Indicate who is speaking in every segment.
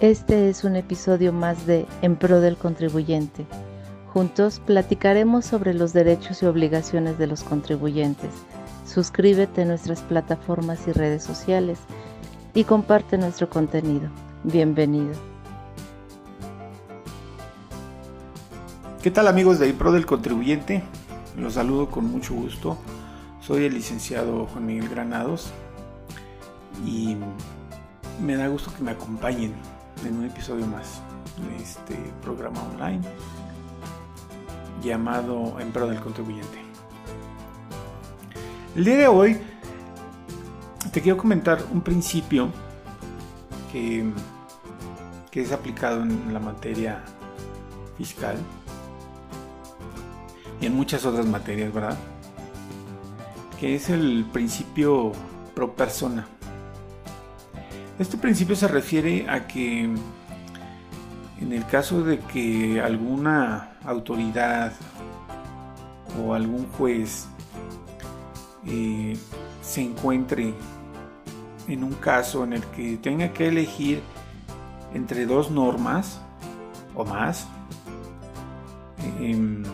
Speaker 1: Este es un episodio más de En Pro del Contribuyente. Juntos platicaremos sobre los derechos y obligaciones de los contribuyentes. Suscríbete a nuestras plataformas y redes sociales y comparte nuestro contenido. Bienvenido.
Speaker 2: ¿Qué tal amigos de Pro del Contribuyente? Los saludo con mucho gusto. Soy el licenciado Juan Miguel Granados y me da gusto que me acompañen en un episodio más de este programa online llamado En Pro del Contribuyente. El día de hoy te quiero comentar un principio que, que es aplicado en la materia fiscal y en muchas otras materias, ¿verdad? Que es el principio pro persona. Este principio se refiere a que en el caso de que alguna autoridad o algún juez eh, se encuentre en un caso en el que tenga que elegir entre dos normas o más, em,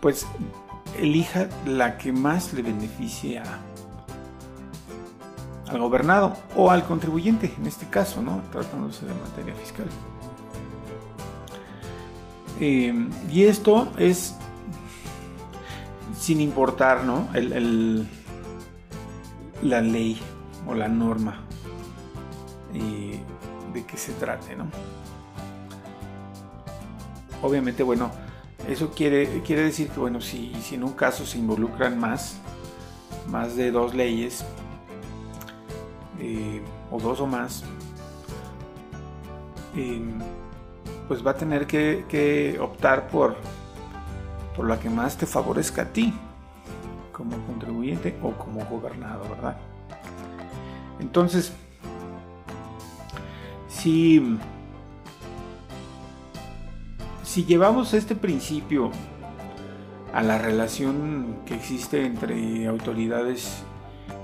Speaker 2: pues elija la que más le beneficie a, al gobernado o al contribuyente, en este caso, ¿no? tratándose de materia fiscal. Eh, y esto es sin importar ¿no? el, la ley o la norma eh, de que se trate. ¿no? Obviamente, bueno, eso quiere, quiere decir que bueno, si, si en un caso se involucran más, más de dos leyes, eh, o dos o más, pues va a tener que, optar por, por la que más te favorezca a ti como contribuyente o como gobernado, ¿verdad? Entonces, si, si llevamos este principio a la relación que existe entre autoridades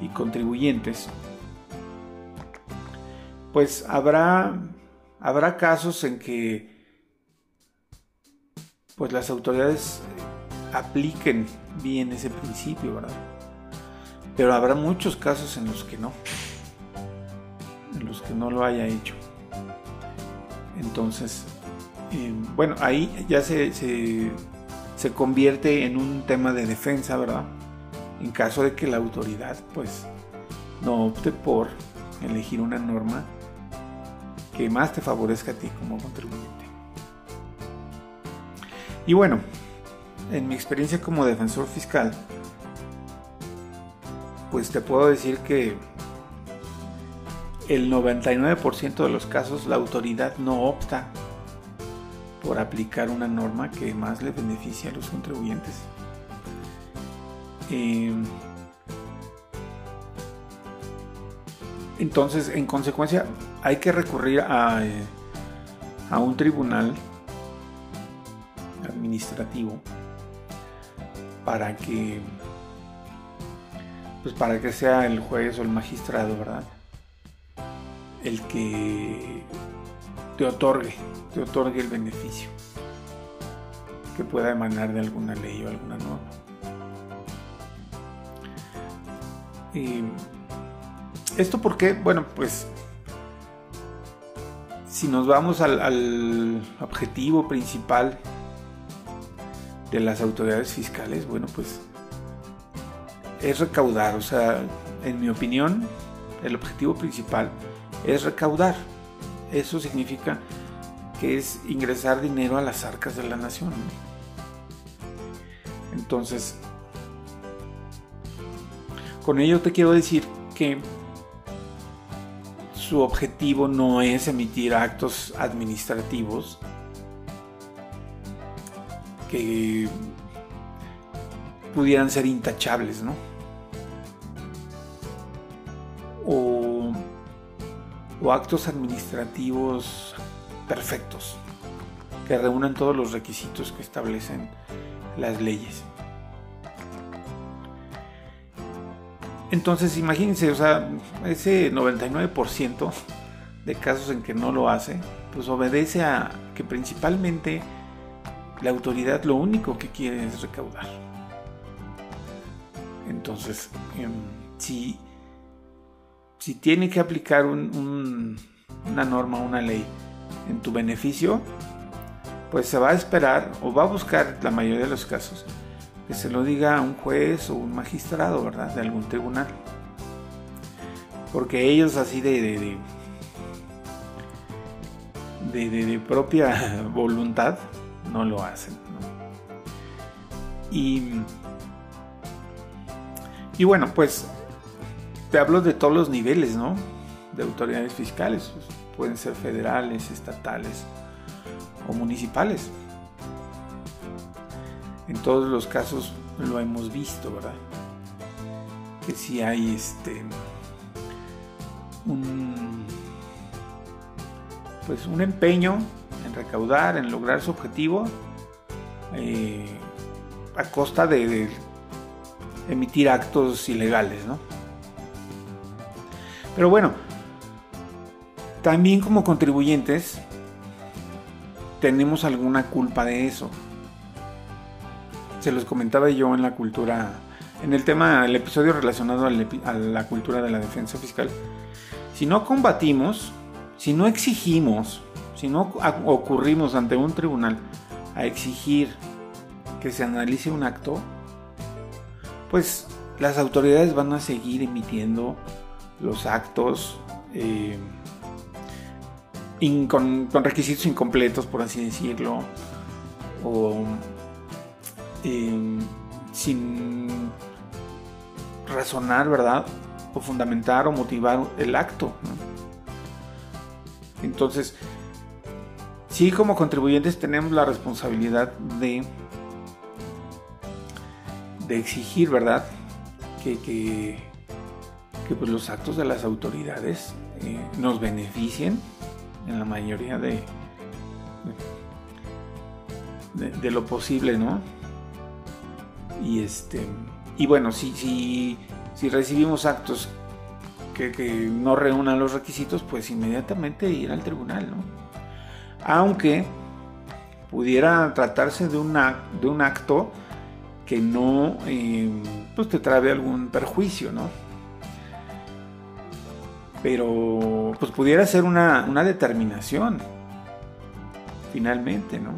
Speaker 2: y contribuyentes, pues habrá, habrá casos en que pues las autoridades apliquen bien ese principio, ¿verdad? Pero habrá muchos casos en los que no, en los que no lo haya hecho. Entonces, eh, bueno, ahí ya se, se, se convierte en un tema de defensa, ¿verdad? En caso de que la autoridad, pues, no opte por elegir una norma que más te favorezca a ti como contribuyente. Y bueno, en mi experiencia como defensor fiscal, pues te puedo decir que el 99% de los casos la autoridad no opta por aplicar una norma que más le beneficie a los contribuyentes. Em, entonces, en consecuencia, hay que recurrir a, eh, a un tribunal administrativo para que pues para que sea el juez o el magistrado, ¿verdad? El que te otorgue, te otorgue el beneficio que pueda emanar de alguna ley o alguna norma. Y esto porque, bueno, pues si nos vamos al, objetivo principal de las autoridades fiscales, bueno, pues es recaudar. O sea, en mi opinión, el objetivo principal es recaudar. Eso significa que es ingresar dinero a las arcas de la nación. Entonces, con ello te quiero decir que su objetivo no es emitir actos administrativos que pudieran ser intachables, ¿no? O, o actos administrativos perfectos, que reúnan todos los requisitos que establecen las leyes. Entonces imagínense, o sea, ese 99% de casos en que no lo hace, pues obedece a que principalmente la autoridad lo único que quiere es recaudar. Entonces, em, si, si tiene que aplicar una norma, una ley en tu beneficio, pues se va a esperar o va a buscar la mayoría de los casos que se lo diga a un juez o un magistrado, ¿verdad? De algún tribunal. Porque ellos así de, de, de, propia voluntad no lo hacen. Y, y bueno, pues te hablo de todos los niveles, ¿no? De autoridades fiscales. Pues, pueden ser federales, estatales o municipales. En todos los casos lo hemos visto, ¿verdad? Que si hay este un pues un empeño en recaudar, en lograr su objetivo, eh, a costa de, emitir actos ilegales, ¿no? Pero bueno, también como contribuyentes tenemos alguna culpa de eso. Se los comentaba yo en la cultura, en el tema, el episodio relacionado a la cultura de la defensa fiscal. Si no combatimos, si no exigimos, si no ocurrimos ante un tribunal a exigir que se analice un acto, pues las autoridades van a seguir emitiendo los actos eh, con, requisitos incompletos, por así decirlo, o eh, sin razonar, ¿verdad? O fundamentar o motivar el acto. Entonces, sí como contribuyentes tenemos la responsabilidad de, de exigir, ¿verdad? Que, que, pues los actos de las autoridades eh, nos beneficien en la mayoría de, de, lo posible, ¿no? Y este y bueno, si, si, si recibimos actos que, que, no reúnan los requisitos, pues inmediatamente ir al tribunal, ¿no? Aunque pudiera tratarse de, una, de un acto que no eh, pues te trae algún perjuicio, ¿no? Pero pues pudiera ser una, determinación, finalmente, ¿no?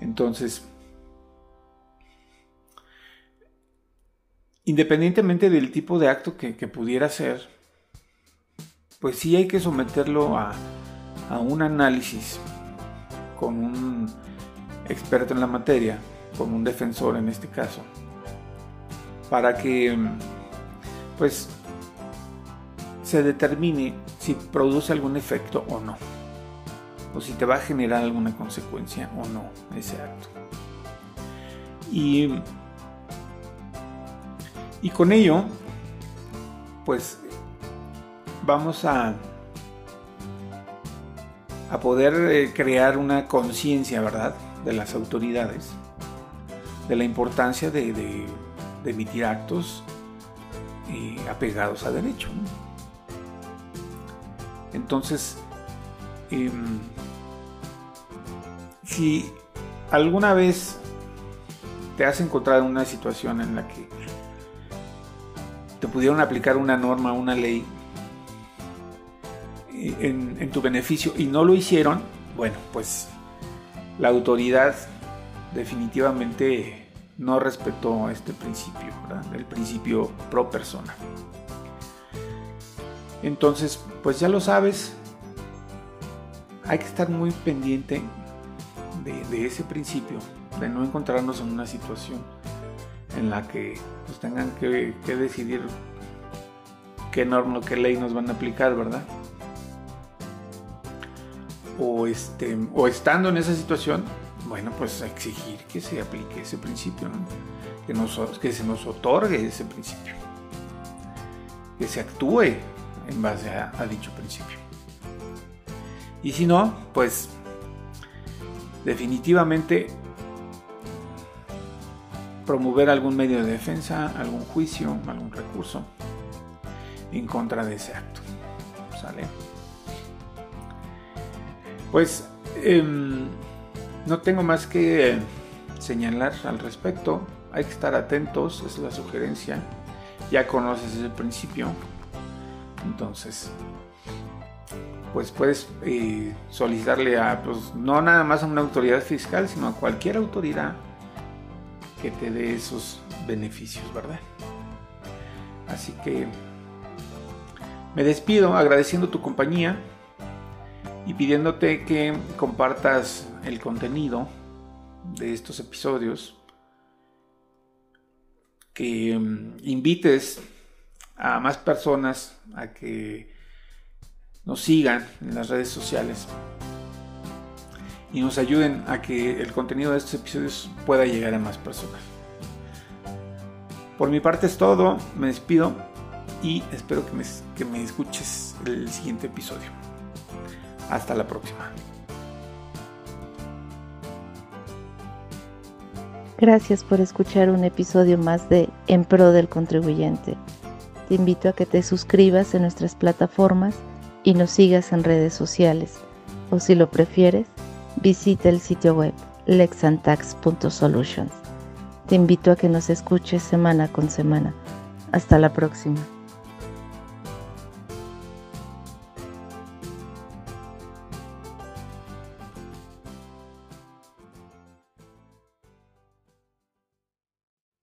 Speaker 2: Entonces, independientemente del tipo de acto que, pudiera ser, pues sí hay que someterlo a, a, un análisis con un experto en la materia, con un defensor en este caso, para que pues se determine si produce algún efecto o no, o si te va a generar alguna consecuencia o no ese acto. Y, y con ello, pues vamos a, a poder eh, crear una conciencia, ¿verdad?, de las autoridades, de la importancia de, emitir actos eh, apegados a derecho. Entonces, em, si alguna vez te has encontrado en una situación en la que te pudieron aplicar una norma, una ley eh, en, tu beneficio y no lo hicieron, bueno, pues la autoridad definitivamente no respetó este principio, el principio pro persona. Entonces, pues ya lo sabes, hay que estar muy pendiente de, ese principio, de no encontrarnos en una situación en la que pues, tengan que, decidir qué norma qué ley nos van a aplicar, ¿verdad? O, este, o estando en esa situación, bueno, pues exigir que se aplique ese principio, que, que se nos otorgue ese principio, que se actúe en base a, dicho principio. Y si no, pues definitivamente promover algún medio de defensa, algún juicio, algún recurso en contra de ese acto. ¿Sale? Pues em, no tengo más que señalar al respecto. Hay que estar atentos, es la sugerencia. Ya conoces el principio. Entonces, pues puedes eh, solicitarle a, pues no nada más a una autoridad fiscal, sino a cualquier autoridad que te dé esos beneficios, ¿verdad? Así que me despido agradeciendo tu compañía y pidiéndote que compartas el contenido de estos episodios, que mm, invites a más personas a que nos sigan en las redes sociales y nos ayuden a que el contenido de estos episodios pueda llegar a más personas. Por mi parte es todo, me despido y espero que me, que me escuches el siguiente episodio. Hasta la próxima.
Speaker 1: Gracias por escuchar un episodio más de En Pro del Contribuyente. Te invito a que te suscribas en nuestras plataformas y nos sigas en redes sociales. O si lo prefieres, visita el sitio web lexantax.solutions. Te invito a que nos escuches semana con semana. Hasta la próxima.